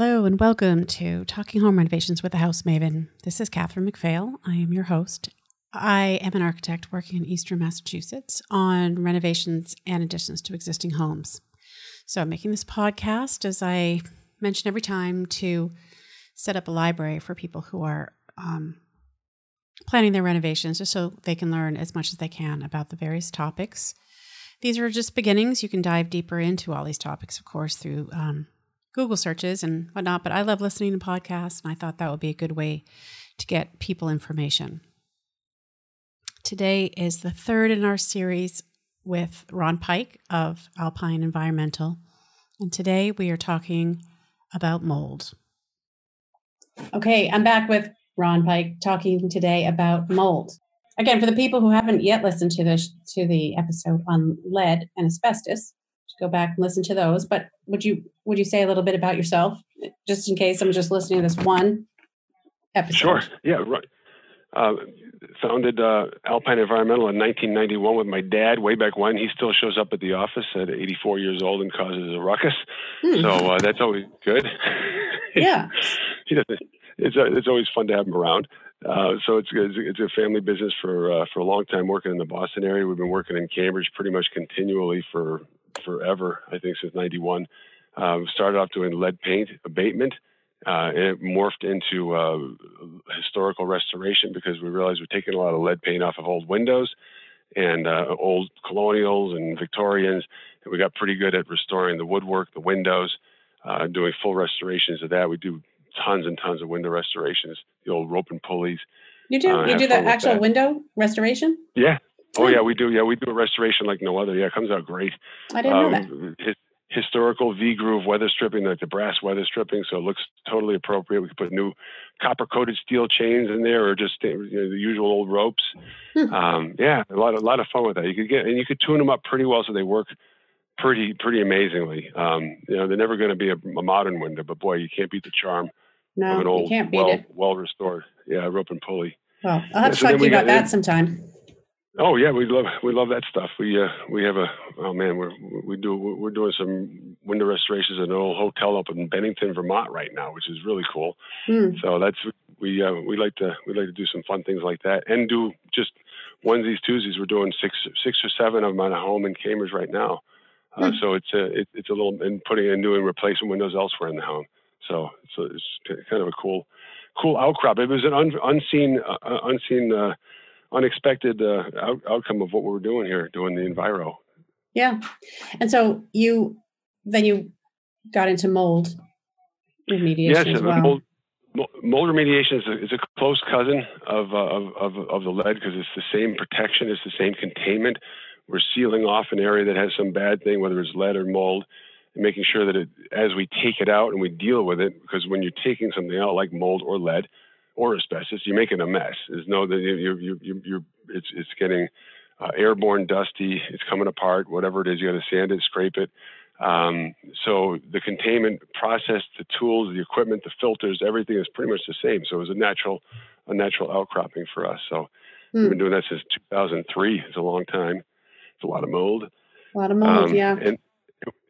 Hello and welcome to Talking Home Renovations with the House Maven. This is Catherine McPhail. I am your host. I am an architect working in Eastern Massachusetts on renovations and additions to existing homes. So I'm making this podcast, as I mention every time, to set up a library for people who are um, planning their renovations, just so they can learn as much as they can about the various topics. These are just beginnings. You can dive deeper into all these topics, of course, through um, Google searches and whatnot, but I love listening to podcasts, and I thought that would be a good way to get people information. Today is the third in our series with Ron Pike of Alpine Environmental, and today we are talking about mold. Okay, I'm back with Ron Pike talking today about mold. Again, for the people who haven't yet listened to this to the episode on lead and asbestos, go back and listen to those. But would you would you say a little bit about yourself, just in case I'm just listening to this one episode? Sure. Yeah. Right. Uh, founded uh, Alpine Environmental in 1991 with my dad way back when. He still shows up at the office at 84 years old and causes a ruckus. Hmm. So uh, that's always good. Yeah. it's, uh, it's always fun to have him around. Uh, so it's, it's a family business for uh, for a long time working in the Boston area. We've been working in Cambridge pretty much continually for forever. I think since '91. Uh, started off doing lead paint abatement. Uh, and it morphed into uh, historical restoration because we realized we're taking a lot of lead paint off of old windows and uh, old colonials and Victorians. And we got pretty good at restoring the woodwork, the windows, uh, doing full restorations of that. We do tons and tons of window restorations, the old rope and pulleys. You do? Uh, you do the actual that. window restoration? Yeah, Oh yeah, we do. Yeah, we do a restoration like no other. Yeah, it comes out great. I didn't um, know that. historical V groove weather stripping, like the brass weather stripping, so it looks totally appropriate. We could put new copper coated steel chains in there, or just you know, the usual old ropes. Hmm. Um, yeah, a lot, a lot of fun with that. You could get and you could tune them up pretty well, so they work pretty, pretty amazingly. Um, you know, they're never going to be a, a, modern window, but boy, you can't beat the charm no, of an old, you can't beat well, it. well restored, yeah, rope and pulley. Well, I'll have to talk to you about that sometime. Oh yeah, we love we love that stuff. We uh, we have a oh man, we're we do we're doing some window restorations at an old hotel up in Bennington, Vermont right now, which is really cool. Mm. So that's we uh, we like to we like to do some fun things like that and do just Wednesdays Tuesdays. We're doing six six or seven of them at a home in Cambridge right now. Uh, mm. So it's a it, it's a little and putting and doing replacement windows elsewhere in the home. So so it's kind of a cool cool outcrop. It was an un, unseen uh, unseen uh, unexpected uh, out, outcome of what we were doing here, doing the Enviro. Yeah, and so you then you got into mold remediation yes, as well. Mold, mold remediation is a, is a close cousin of, uh, of, of, of the lead because it's the same protection, it's the same containment. We're sealing off an area that has some bad thing, whether it's lead or mold, and making sure that it, as we take it out and we deal with it, because when you're taking something out like mold or lead, or asbestos, you're making a mess. There's no that you're, you're, you're, you're, it's it's getting uh, airborne, dusty. It's coming apart. Whatever it is, you got to sand it, scrape it. Um, so the containment process, the tools, the equipment, the filters, everything is pretty much the same. So it was a natural, a natural outcropping for us. So hmm. we've been doing that since 2003. It's a long time. It's a lot of mold. A lot of mold, um, yeah. And,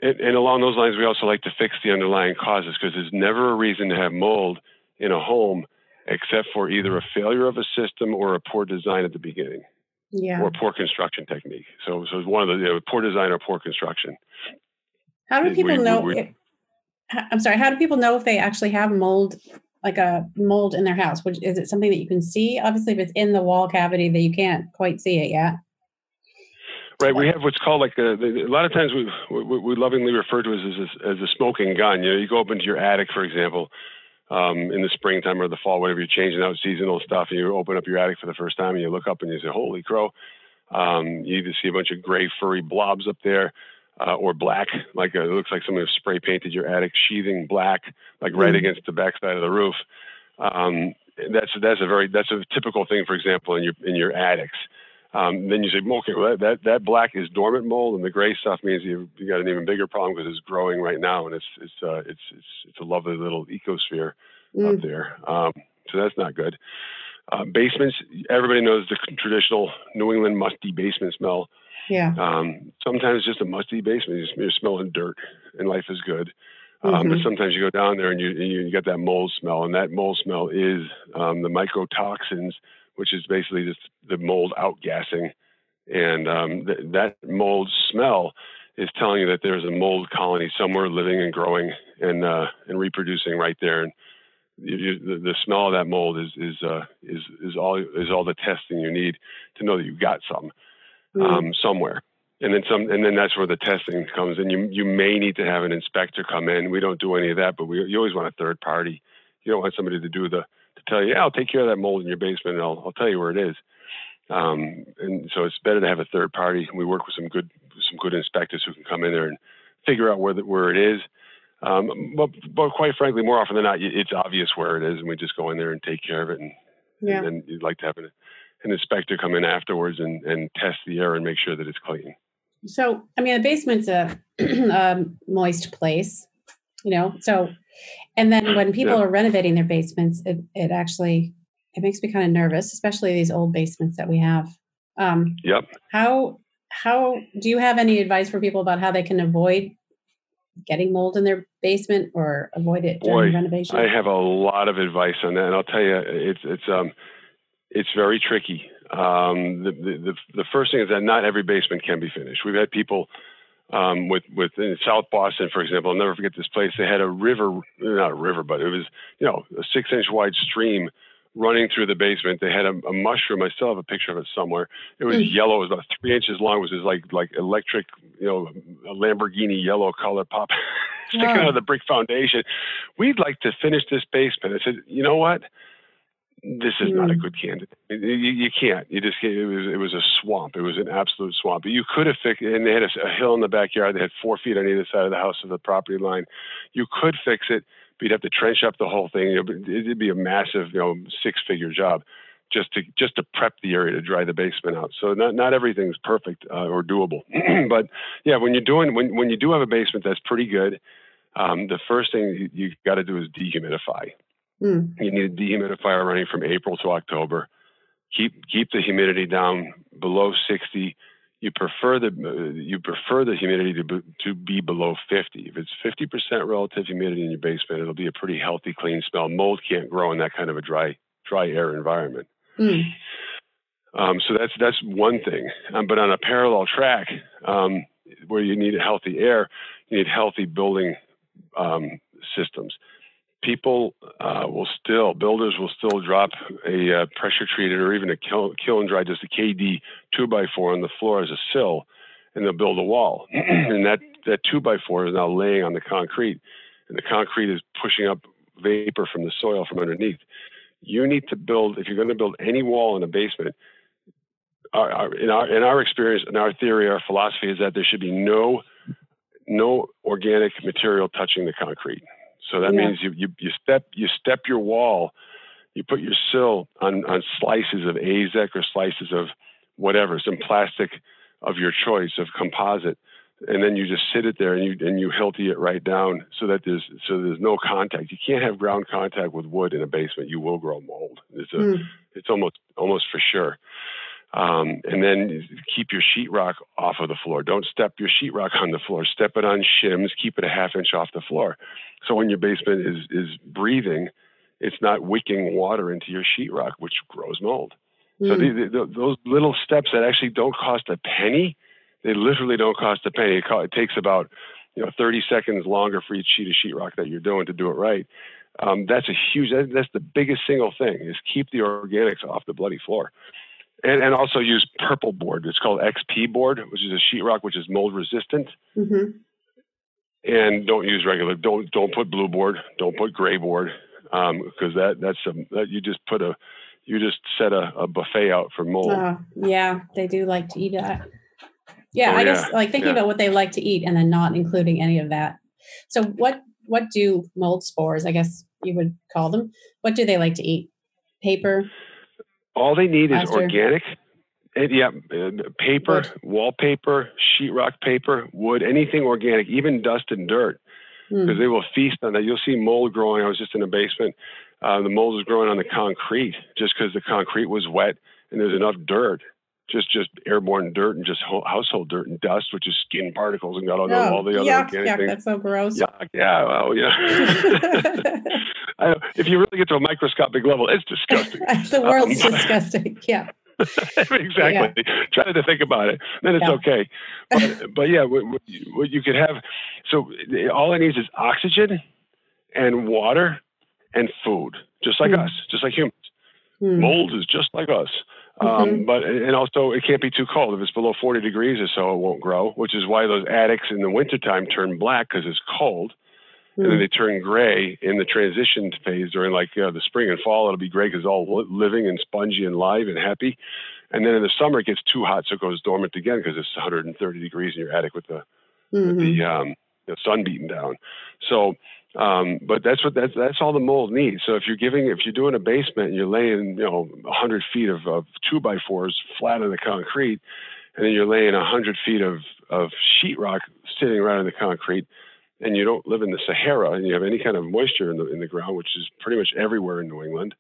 and, and along those lines, we also like to fix the underlying causes because there's never a reason to have mold in a home except for either a failure of a system or a poor design at the beginning. Yeah. Or poor construction technique. So, so it's one of the you know, poor design or poor construction. How do people we, know? We, if, I'm sorry. How do people know if they actually have mold, like a mold in their house? Which is it something that you can see? Obviously, if it's in the wall cavity, that you can't quite see it yet. Right, we have what's called like uh, a, a lot of times we, we, we lovingly refer to as, as as a smoking gun. You know, you go up into your attic, for example, um, in the springtime or the fall, whenever you're changing out seasonal stuff, and you open up your attic for the first time and you look up and you say, "Holy crow!" Um, you either see a bunch of gray furry blobs up there, uh, or black, like a, uh, it looks like somebody spray painted your attic sheathing black, like right mm. against the backside of the roof. Um, that's that's a very that's a typical thing, for example, in your in your attics. Um, then you say, okay, well, that, that black is dormant mold, and the gray stuff means you've you got an even bigger problem because it's growing right now, and it's it's uh, it's, it's it's a lovely little ecosphere mm. up there. Um, so that's not good. Uh, basements, everybody knows the traditional New England musty basement smell. Yeah. Um, sometimes just a musty basement, you're, you're smelling dirt, and life is good. Um, Mm-hmm. But sometimes you go down there and you and you get that mold smell, and that mold smell is um, the mycotoxins, which is basically just the mold outgassing, and um, th- that mold smell is telling you that there's a mold colony somewhere living and growing and uh, and reproducing right there. And you, you, the, the smell of that mold is is uh, is is all is all the testing you need to know that you've got some Mm. um, somewhere. And then some, and then that's where the testing comes in. You you may need to have an inspector come in. We don't do any of that, but we you always want a third party. You don't want somebody to do the tell you, yeah, I'll take care of that mold in your basement, and I'll I'll tell you where it is. Um, and so it's better to have a third party. We work with some good some good inspectors who can come in there and figure out where the, where it is. Um, but but quite frankly, more often than not, it's obvious where it is, and we just go in there and take care of it. And, Yeah. and then you'd like to have an, an inspector come in afterwards and, and test the air and make sure that it's clean. So, I mean, the basement's a, a moist place, you know. So, and then when people Yeah. are renovating their basements, it, it actually it makes me kind of nervous, especially these old basements that we have. Um, Yep. how how do you have any advice for people about how they can avoid getting mold in their basement or avoid it during Boy, renovation? I have a lot of advice on that, and I'll tell you, it's it's um, it's very tricky. Um, the, the the the first thing is that not every basement can be finished. We've had people um, with with in South Boston, for example. I'll never forget this place. They had a river, not a river, but it was you know a six inch wide stream running through the basement. They had a, a mushroom. I still have a picture of it somewhere. It was Mm. yellow. It was about three inches long. It was this like like electric, you know, a Lamborghini yellow color pop sticking Wow. out of the brick foundation. We'd like to finish this basement. I said, you know what? This is not a Mm. good candidate. You, you you can't. You just can't. It was it was a swamp. It was an absolute swamp. But you could have fixed. And they had a, a hill in the backyard. They had four feet on either side of the house of the property line. You could fix it, but you'd have to trench up the whole thing. It'd be a massive, you know, six-figure job just to just to prep the area to dry the basement out. So not not everything's perfect uh, or doable. but yeah, when you're doing when when you do have a basement that's pretty good, um, the first thing you, you got to do is dehumidify. Mm. You need a dehumidifier running from April to October. Keep keep the humidity down below 60. You prefer the you prefer the humidity to be, to be below 50. If it's 50% relative humidity in your basement, it'll be a pretty healthy, clean smell. Mold can't grow in that kind of a dry dry air environment. Mm. Um, so that's that's one thing. Um, but on a parallel track, um, where you need healthy air, you need healthy building um, systems. People uh, will still, builders will still drop a uh, pressure treated or even a kiln, kiln dry, just a KD two by four on the floor as a sill, and they'll build a wall. and that that two by four is now laying on the concrete, and the concrete is pushing up vapor from the soil from underneath. You need to build if you're going to build any wall in a basement our, our, in our in our experience, in our theory, our philosophy is that there should be no no organic material touching the concrete. So that Yeah. means you, you you step you step your wall, you put your sill on on slices of AZEK or slices of whatever, some plastic of your choice of composite, and then you just sit it there and you and you Hilti it right down so that there's so there's no contact. You can't have ground contact with wood in a basement. You will grow mold. It's a Mm. it's almost almost for sure. Um, and then keep your sheetrock off of the floor. Don't step your sheetrock on the floor. Step it on shims. Keep it a half inch off the floor. So when your basement is is breathing, it's not wicking water into your sheetrock, which grows mold. So Mm. the, the, those little steps that actually don't cost a penny, they literally don't cost a penny. It, co- it takes about you know 30 seconds longer for each sheet of sheetrock that you're doing to do it right. Um, that's a huge. That, that's the biggest single thing is keep the organics off the bloody floor, and and also use purple board. It's called XP board, which is a sheetrock which is mold resistant. Mhm. And don't use regular. Don't don't put blue board. Don't put gray board because that that's a that you just put a you just set a, a buffet out for mold. Oh, yeah, they do like to eat that. Yeah, Oh, I guess yeah, like thinking yeah. about what they like to eat and then not including any of that. So what what do mold spores, I guess you would call them, what do they like to eat? Paper? All they need is Plaster. organic. Yeah, paper, Wood. wallpaper, sheetrock paper, wood, anything organic, even dust and dirt, Hmm. because they will feast on that. You'll see mold growing. I was just in a basement. Uh, the mold was growing on the concrete just because the concrete was wet and there's enough dirt just just airborne dirt and just household dirt and dust, which is skin particles and got all, the, Oh, all the other yuck, organic yuck, things. that's so gross. Yeah, yeah, well, yeah. I if you really get to a microscopic level, it's disgusting. the world's Um, disgusting. Yeah. exactly. Try to think about it, then it's Yeah. okay. But, but yeah, what, what you- could have. So all it needs is oxygen and water and food, just like Hmm. us, just like humans. Hmm. Mold is just like us. Um, Mhm. But and also it can't be too cold. If it's below 40 degrees or so, it won't grow. Which is why those attics in the wintertime turn black because it's cold, and then Hmm. they turn gray in the transition phase during like uh, the spring and fall. It'll be gray because all living and spongy and live and happy. And then in the summer it gets too hot, so it goes dormant again because it's 130 degrees in your attic with the Mhm. the um, sun beating down. So, um, but that's what that's that's all the mold needs. So if you're giving if you're doing a basement and you're laying you know 100 feet of, of two by fours flat on the concrete, and then you're laying 100 feet of of sheetrock sitting right on the concrete, and you don't live in the Sahara and you have any kind of moisture in the in the ground, which is pretty much everywhere in New England.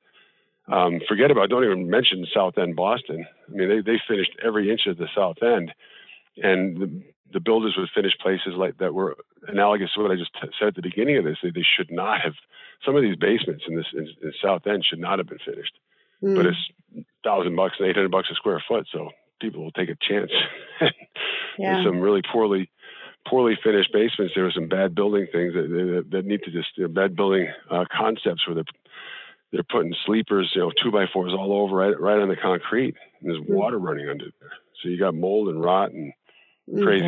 Um, forget about. Don't even mention South End, Boston. I mean, they they finished every inch of the South End, and the, the builders would finish places like that were analogous to what I just t- said at the beginning of this. They, they should not have. Some of these basements in this in, in South End should not have been finished, Hmm. but it's thousand bucks and eight hundred bucks a square foot, so people will take a chance. yeah. There's some really poorly poorly finished basements. There are some bad building things that that, that need to just bad building uh, concepts where they're they're putting sleepers, you know, two by fours all over right right on the concrete. And there's Mm. water running under there, so you got mold and rot and Mm, crazy.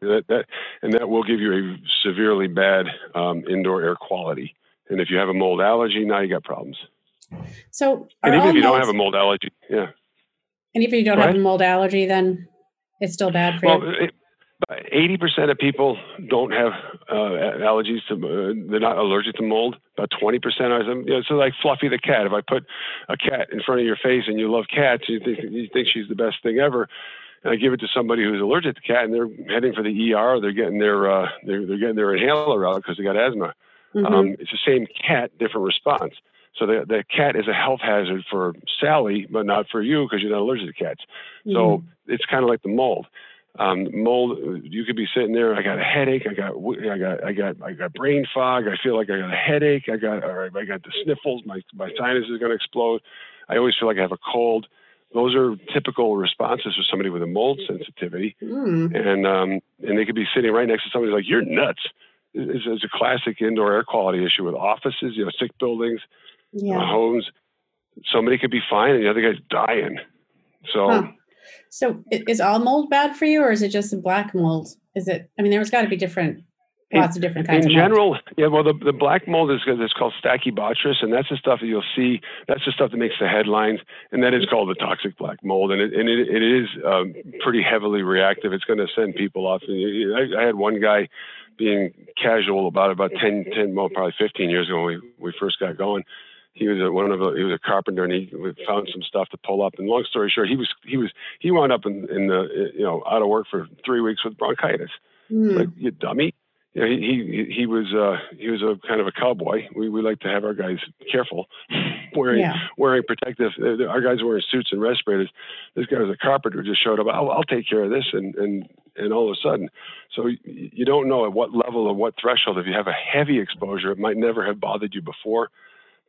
that, that, and that will give you a severely bad um, indoor air quality. And if you have a mold allergy, now you got problems. So, And even if you don't have a mold allergy, yeah. and even if you don't Go have a mold allergy, then it's still bad for Well, you. eighty percent of people don't have uh, allergies to. Uh, they're not allergic to mold. About twenty percent are. You know, so like Fluffy the cat. If I put a cat in front of your face and you love cats, you think you think she's the best thing ever. And I give it to somebody who's allergic to cat, and they're heading for the ER. They're getting their uh, they're, they're getting their inhaler out because they got asthma. Mhm. Um, it's the same cat, different response. So the, the cat is a health hazard for Sally, but not for you because you're not allergic to cats. So Mhm. it's kind of like the mold. Um, mold, you could be sitting there. I got a headache. I got, I got, I got, I got brain fog. I feel like I got a headache. I got, or I got the sniffles. My my sinus is going to explode. I always feel like I have a cold. Those are typical responses for somebody with a mold sensitivity Mm. and um, and they could be sitting right next to somebody like you're nuts. It's, it's a classic indoor air quality issue with offices, you know, sick buildings, uh, homes. Somebody could be fine, and the other guy's dying. So Huh. So, is all mold bad for you, or is it just the black mold? Is it? I mean, there's got to be different, In- lots of different kinds in general, yeah. Well, the the black mold is it's called Stachybotrys, and that's the stuff that you'll see. That's the stuff that makes the headlines, and that is called the toxic black mold, and it and it, it is um, pretty heavily reactive. It's going to send people off. I, I had one guy being casual about about 10, 10 well, probably 15 years ago when we, we first got going. He was a, one of a, he was a carpenter and he found some stuff to pull up. And long story short, he was he was he wound up in, in the you know out of work for three weeks with bronchitis. Mm. Like you dummy. You know, he he he was uh he was a kind of a cowboy. We we like to have our guys careful, wearing yeah. wearing protective. uh, Our guys wearing suits and respirators. This guy was a carpenter. who Just showed up. I'll, I'll take care of this, and and and all of a sudden, so you don't know at what level or what threshold. If you have a heavy exposure, it might never have bothered you before,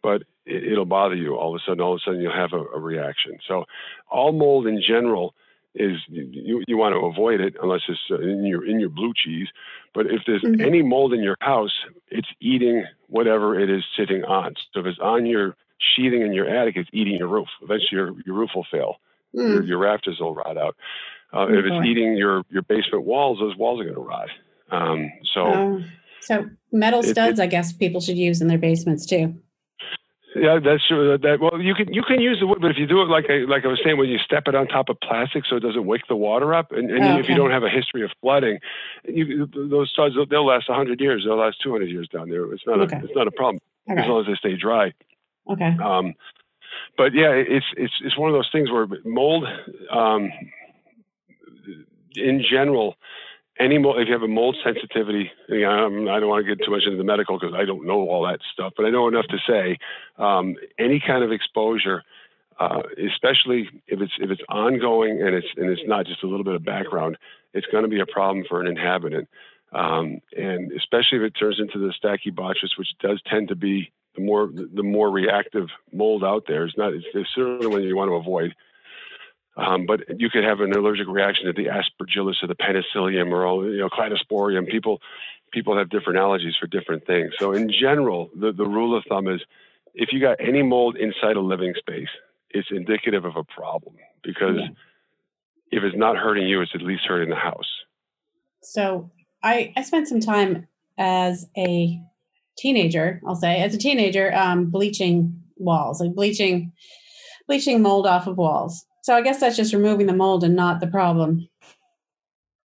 but it, it'll bother you all of a sudden. All of a sudden, you'll have a, a reaction. So, all mold in general is you, you want to avoid it unless it's uh, in your in your blue cheese. But if there's Mhm. any mold in your house, it's eating whatever it is sitting on. So if it's on your sheathing in your attic, it's eating your roof. Eventually, your your roof will fail. Your, Mm. your rafters will rot out. Uh, Oh, if it's eating your your basement walls, those walls are going to rot. Um, so. Oh. So, metal It- studs, I guess people should use in their basements too. Yeah, that's true. That well, you can you can use the wood, but if you do it like I like I was saying, when you step it on top of plastic, so it doesn't wick the water up, and, and Oh, if you don't have a history of flooding, you, those studs they'll last 100 years. They'll last 200 years down there. It's not Okay. a it's not a problem as long as they stay dry. Okay. Um, but yeah, it's it's it's one of those things where mold, um, in general, any mold, if you have a mold sensitivity, I don't want to get too much into the medical because I don't know all that stuff, but I know enough to say um, any kind of exposure uh, especially if it's if it's ongoing and it's and it's not just a little bit of background, it's going to be a problem for an inhabitant. Um, and especially if it turns into the stachybotrys, which does tend to be the more the more reactive mold out there. It's not it's, it's certainly one you want to avoid. Um, but you could have an allergic reaction to the aspergillus or the penicillium or all, you know cladosporium. People people have different allergies for different things. So in general, the, the rule of thumb is if you got any mold inside a living space, it's indicative of a problem because yeah. if it's not hurting you, it's at least hurting the house. So I, I spent some time as a teenager, I'll say, as a teenager, um, bleaching walls, like bleaching bleaching mold off of walls. So I guess that's just removing the mold and not the problem.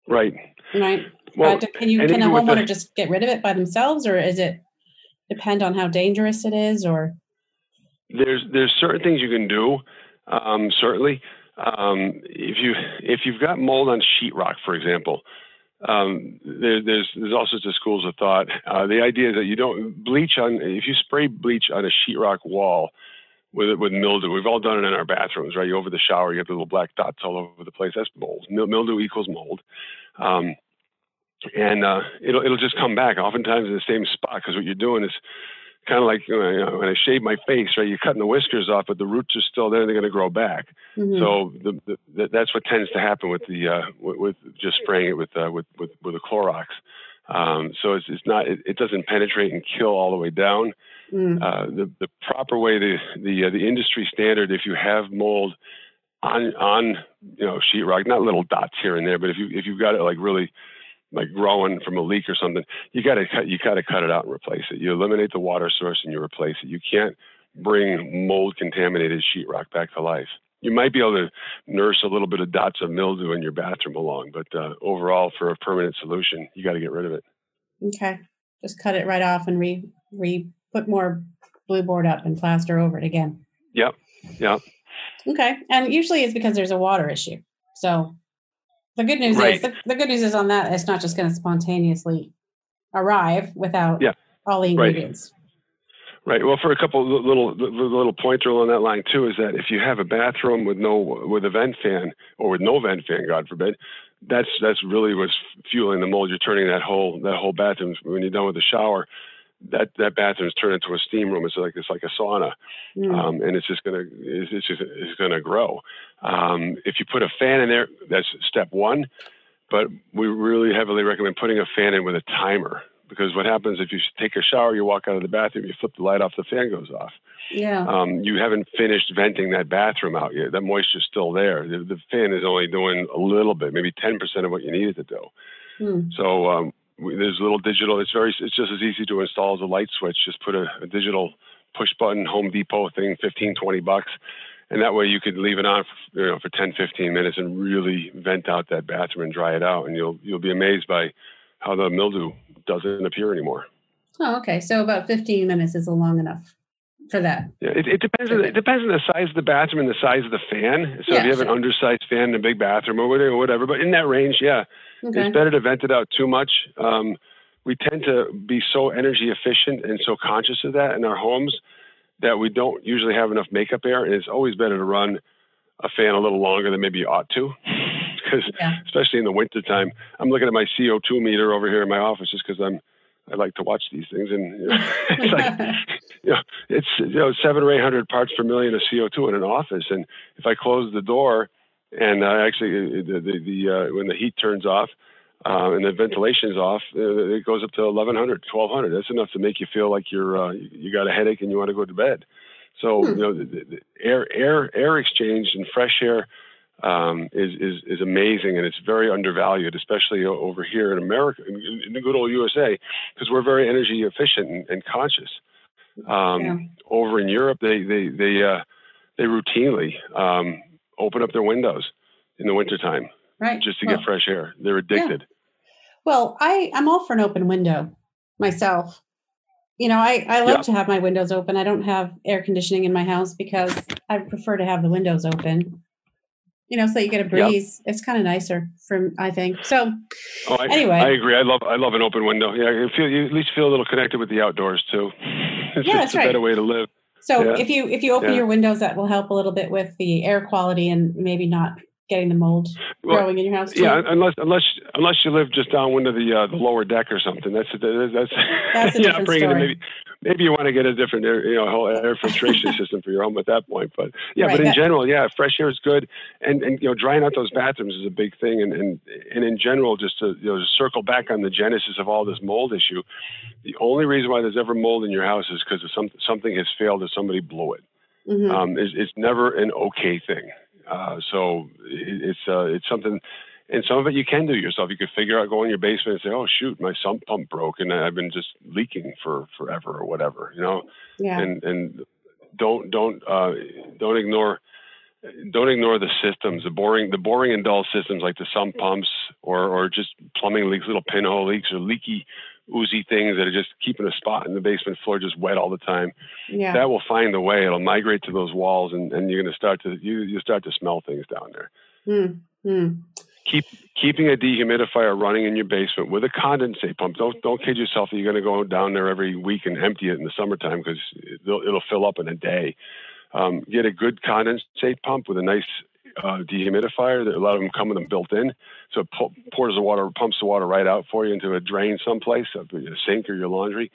Right. Right. Well, but can you can a homeowner the, just get rid of it by themselves, or is it depend on how dangerous it is, or? There's there's certain things you can do. Um, certainly, um, if you if you've got mold on sheetrock, for example, um, there, there's there's all sorts of schools of thought. Uh, the idea is that you don't bleach on if you spray bleach on a sheetrock wall with with mildew. We've all done it in our bathrooms, right? You over the shower, you have the little black dots all over the place. That's mold. Mildew equals mold, um, and uh, it'll it'll just come back. Oftentimes in the same spot because what you're doing is kind of like you know, when I shave my face, right? You're cutting the whiskers off, but the roots are still there. They're going to grow back. Mm-hmm. So the, the, that's what tends to happen with the uh, with, with, just spraying it with uh, with with with the Clorox. Um, so it's, it's not it, it, doesn't penetrate and kill all the way down. Mm. Uh, the the proper way the the uh, the industry standard if you have mold on on you know sheetrock, not little dots here and there, but if you if you've got it like really like growing from a leak or something, you got to cut you got to cut it out and replace it. You eliminate the water source and you replace it. You can't bring mold contaminated sheetrock back to life. You might be able to nurse a little bit of dots of mildew in your bathroom along, but uh, overall, for a permanent solution, you got to get rid of it. Okay, just cut it right off and re re put more blue board up and plaster over it again. Yep. Yep. Okay, and usually it's because there's a water issue. So the good news right. is the, the, good news is on that it's not just going to spontaneously arrive without yeah. all the ingredients. Right. Well, for a couple little little pointer along that line too is that if you have a bathroom with no with a vent fan or with no vent fan, God forbid, that's that's really what's fueling the mold. You're turning that whole that whole bathroom when you're done with the shower. That that bathroom's turned into a steam room. It's like it's like a sauna, mm. um, and it's just gonna it's, it's just it's gonna grow. Um, if you put a fan in there, that's step one. But we really heavily recommend putting a fan in with a timer because what happens if you take a shower, you walk out of the bathroom, you flip the light off, the fan goes off. Yeah. Um, you haven't finished venting that bathroom out yet. That moisture's still there. The, the fan is only doing a little bit, maybe 10% of what you need it to do. Hmm. So um, we, there's a little digital. It's very. It's just as easy to install as a light switch. Just put a, a digital push button Home Depot thing, 15, 20 bucks and that way you could leave it on for, you know for 10 15 minutes and really vent out that bathroom and dry it out and you'll you'll be amazed by how the mildew doesn't appear anymore. Oh okay. So about 15 minutes is long enough for that. Yeah it, it depends on, it depends on the size of the bathroom and the size of the fan. So yeah, if you have sure. an undersized fan in a big bathroom or whatever, whatever but in that range yeah. Okay. it's better to vent it out too much. Um, we tend to be so energy efficient and so conscious of that in our homes that we don't usually have enough makeup air, and it's always better to run a fan a little longer than maybe you ought to. Because yeah. especially in the wintertime, I'm looking at my CO2 meter over here in my office just because I'm I like to watch these things, and you know, it's like you know, it's you know seven or eight hundred parts per million of CO2 in an office, and if I close the door and uh, actually the the, the uh, when the heat turns off, uh, and the ventilation's off, uh, it goes up to 1100, 1200. That's enough to make you feel like you're uh, you got a headache and you want to go to bed. So hmm. you know, the, the air air air exchange and fresh air um, is, is is amazing, and it's very undervalued, especially over here in America, in, in the good old USA, because we're very energy efficient and, and conscious. Um, yeah. Over in Europe, they they they uh, they routinely um, open up their windows in the wintertime right. just to well, get fresh air. They're addicted. Yeah. Well, I I'm all for an open window myself. You know, I I love yeah. to have my windows open. I don't have air conditioning in my house because I prefer to have the windows open. You know, so you get a breeze. It's kind of nicer from I think. So oh, I, anyway, I agree. I love I love an open window. Yeah, you feel you at least feel a little connected with the outdoors too. It's, yeah, it's that's a right. better way to live. So yeah. if you if you open yeah. your windows, that will help a little bit with the air quality and maybe not getting the mold well, growing in your house. Too. Yeah, unless unless unless you live just downwind of the uh, the lower deck or something. That's that's that's a different story. maybe maybe you want to get a different air, you know whole air filtration system for your home at that point. But yeah, right, but in that, general, yeah, fresh air is good, and and you know drying out those bathrooms is a big thing, and and and in general, just to you know to circle back on the genesis of all this mold issue, the only reason why there's ever mold in your house is because some, something has failed or somebody blew it. Mm-hmm. Um, it's, it's never an okay thing. Uh, so it, it's uh, it's something, and some of it you can do yourself. You could figure out, go in your basement and say, "Oh shoot, my sump pump broke, and I've been just leaking for forever or whatever," you know. Yeah. And and don't don't uh, don't ignore don't ignore the systems, the boring the boring and dull systems like the sump pumps or or just plumbing leaks, little pinhole leaks or leaky oozy things that are just keeping a spot in the basement floor just wet all the time. Yeah. That will find a way. It'll migrate to those walls, and, and you're going to start to you you start to smell things down there. Mm. Keep keeping a dehumidifier running in your basement with a condensate pump. Don't don't kid yourself that you're going to go down there every week and empty it in the summertime because it'll, it'll fill up in a day. Um, get a good condensate pump with a nice uh, dehumidifier. A lot of them come with them built in, so it pours the water, pumps the water right out for you into a drain someplace, a sink or your laundry.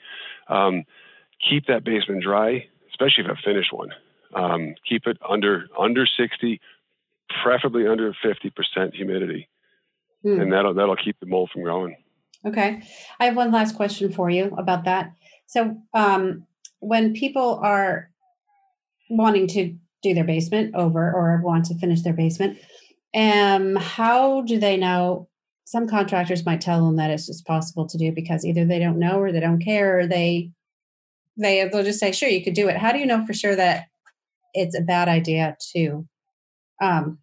Um, keep that basement dry, especially if have finished one. Um, keep it under under 60, preferably under 50% humidity, hmm. and that'll that'll keep the mold from growing. Okay, I have one last question for you about that. So, um, when people are wanting to do their basement over or want to finish their basement. Um, how do they know? Some contractors might tell them that it's just possible to do because either they don't know or they don't care or they they they'll just say, sure, you could do it. How do you know for sure that it's a bad idea to um,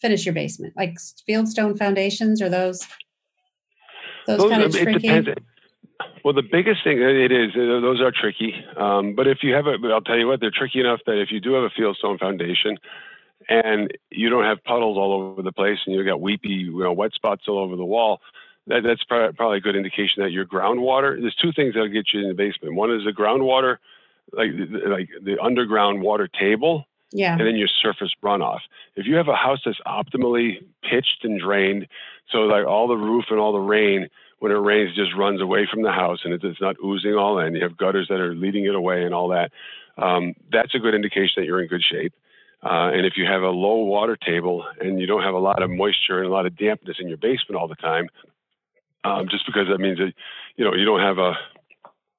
finish your basement? Like fieldstone foundations or those those, those kind of tricky? Depends. Well, the biggest thing it is those are tricky. Um, but if you have a, I'll tell you what, they're tricky enough that if you do have a fieldstone foundation, and you don't have puddles all over the place, and you've got weepy, you know, wet spots all over the wall, that, that's probably a good indication that your groundwater. There's two things that'll get you in the basement. One is the groundwater, like like the underground water table, yeah. and then your surface runoff. If you have a house that's optimally pitched and drained, so like all the roof and all the rain when it rains just runs away from the house and it's not oozing all in. You have gutters that are leading it away and all that. Um, that's a good indication that you're in good shape. Uh, and if you have a low water table and you don't have a lot of moisture and a lot of dampness in your basement all the time, um, just because that means that you know you don't have a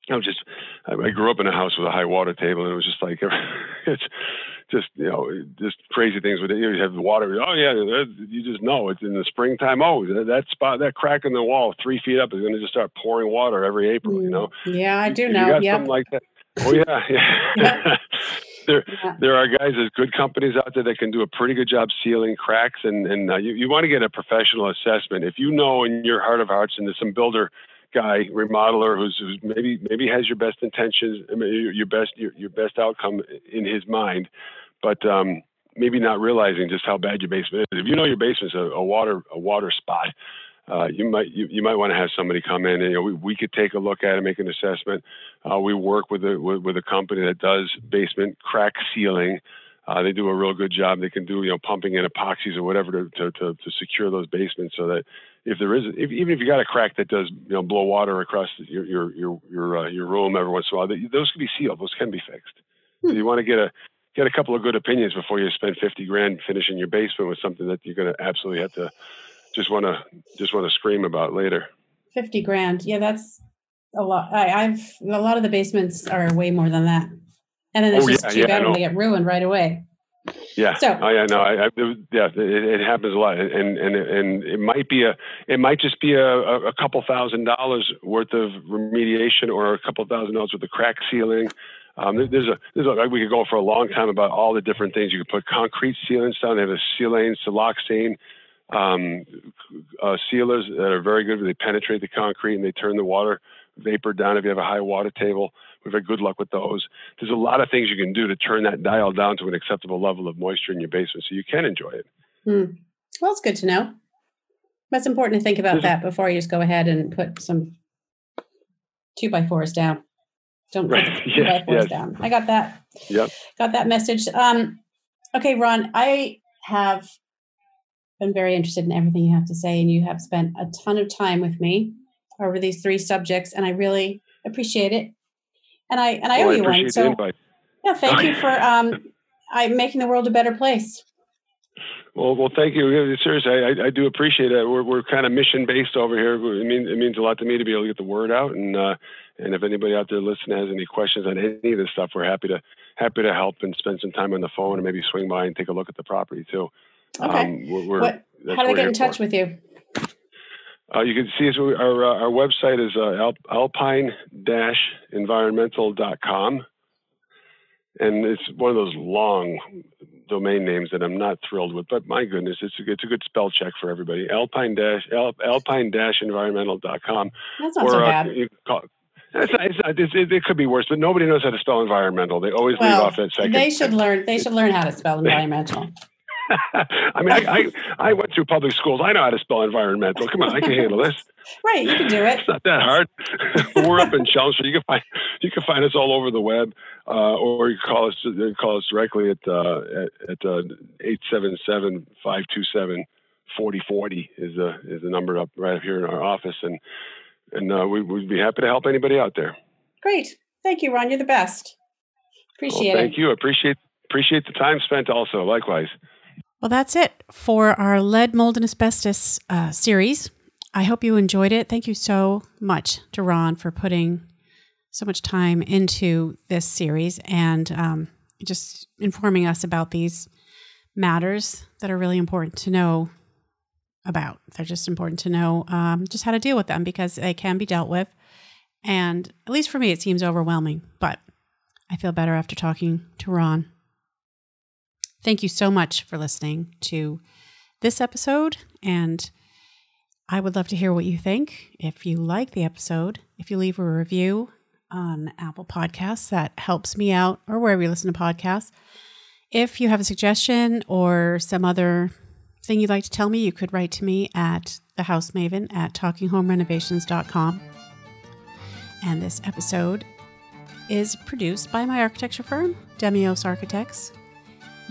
you know, just I grew up in a house with a high water table, and it was just like it's just you know just crazy things with it. You have the water. Oh yeah, you just know it's in the springtime. Oh, that spot, that crack in the wall, three feet up, is going to just start pouring water every April. You know. Mm, yeah, I do know. Yeah. Something like that. Oh yeah, yeah. there, yeah. there are guys, there's good companies out there that can do a pretty good job sealing cracks, and and uh, you, you want to get a professional assessment. If you know in your heart of hearts, and there's some builder guy, remodeler, who's, who's maybe maybe has your best intentions, I mean, your, best your, your best outcome in his mind, but um, maybe not realizing just how bad your basement is. If you know your basement's a, a water a water spot, uh, you might you, you might want to have somebody come in and you know we, we could take a look at it, make an assessment. Uh, we work with a with, with, a company that does basement crack sealing. Uh, they do a real good job. They can do you know pumping in epoxies or whatever to, to, to, to secure those basements so that if there is if, even if you got a crack that does you know blow water across your your your your, uh, your room every once in a while, those can be sealed. Those can be fixed. Hmm. So you want to get a get a couple of good opinions before you spend 50 grand finishing your basement with something that you're going to absolutely have to just want to just want to scream about later 50 grand yeah that's a lot I, have a lot of the basements are way more than that and then it's oh, just yeah, too yeah, bad when they get ruined right away yeah. So, oh yeah, no, I, I yeah, it, it, happens a lot, and and and it might be a, it might just be a, a couple thousand dollars worth of remediation or a couple thousand dollars worth of crack sealing um, there's a there's a we could go for a long time about all the different things you could put concrete sealants down. They have a silane, siloxane um, uh, sealers that are very good. They penetrate the concrete and they turn the water vapor down. If you have a high water table, we've had good luck with those. There's a lot of things you can do to turn that dial down to an acceptable level of moisture in your basement, so you can enjoy it. Hmm. Well, it's good to know. That's important to think about there's that before you just go ahead and put some two by fours down. Don't right. put the yes, yes. down. I got that. Yep. Got that message. Um, okay, Ron, I have been very interested in everything you have to say, and you have spent a ton of time with me over these three subjects, and I really appreciate it. And I and I well, owe you one. So yeah, thank you for um, I making the world a better place. Well, well, thank you. Seriously, I, I do appreciate it. We're, we're kind of mission based over here. It means it means a lot to me to be able to get the word out. And uh, and if anybody out there listening has any questions on any of this stuff, we're happy to happy to help and spend some time on the phone and maybe swing by and take a look at the property too. Okay. Um, we're, we're, what, how do I get in touch for. with you? Uh, you can see. Our uh, our website is uh, alpine-environmental.com, and it's one of those long domain names that I'm not thrilled with. But my goodness, it's a, it's a good spell check for everybody. Alpine dash alpine dash environmental.com. That's not or, so uh, bad. call, it's not, it's not, it's, it, it, could be worse, but nobody knows how to spell environmental. They always well, leave off that second. They should learn. They should learn how to spell environmental. I mean, I, I, I went through public schools. I know how to spell environmental. Come on, I can handle this. Right, you can do it. It's not that hard. We're up in Chelmsford. You can find you can find us all over the web, uh, or you can call us call us directly at uh, at uh, eight seven seven five two seven forty forty is the is the number up right up here in our office, and and uh, we, would be happy to help anybody out there. Great, thank you, Ron. You're the best. Appreciate well, thank it. Thank you. Appreciate appreciate the time spent. Also, likewise. Well, that's it for our lead, mold, and asbestos uh, series. I hope you enjoyed it. Thank you so much to Ron for putting so much time into this series and um, just informing us about these matters that are really important to know about. They're just important to know um, just how to deal with them because they can be dealt with. And at least for me, it seems overwhelming, but I feel better after talking to Ron. Thank you so much for listening to this episode. And I would love to hear what you think. If you like the episode, if you leave a review on Apple Podcasts, that helps me out, or wherever you listen to podcasts. If you have a suggestion or some other thing you'd like to tell me, you could write to me at the house maven at talkinghomerenovations.com. And this episode is produced by my architecture firm, Demios Architects.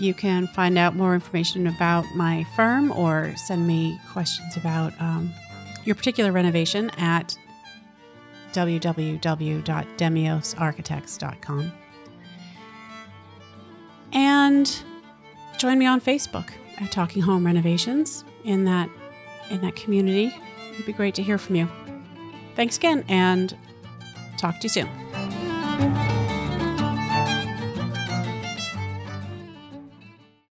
You can find out more information about my firm or send me questions about um, your particular renovation at www.demiosarchitects.com. And join me on Facebook at Talking Home Renovations in that in that community. It'd be great to hear from you. Thanks again and talk to you soon.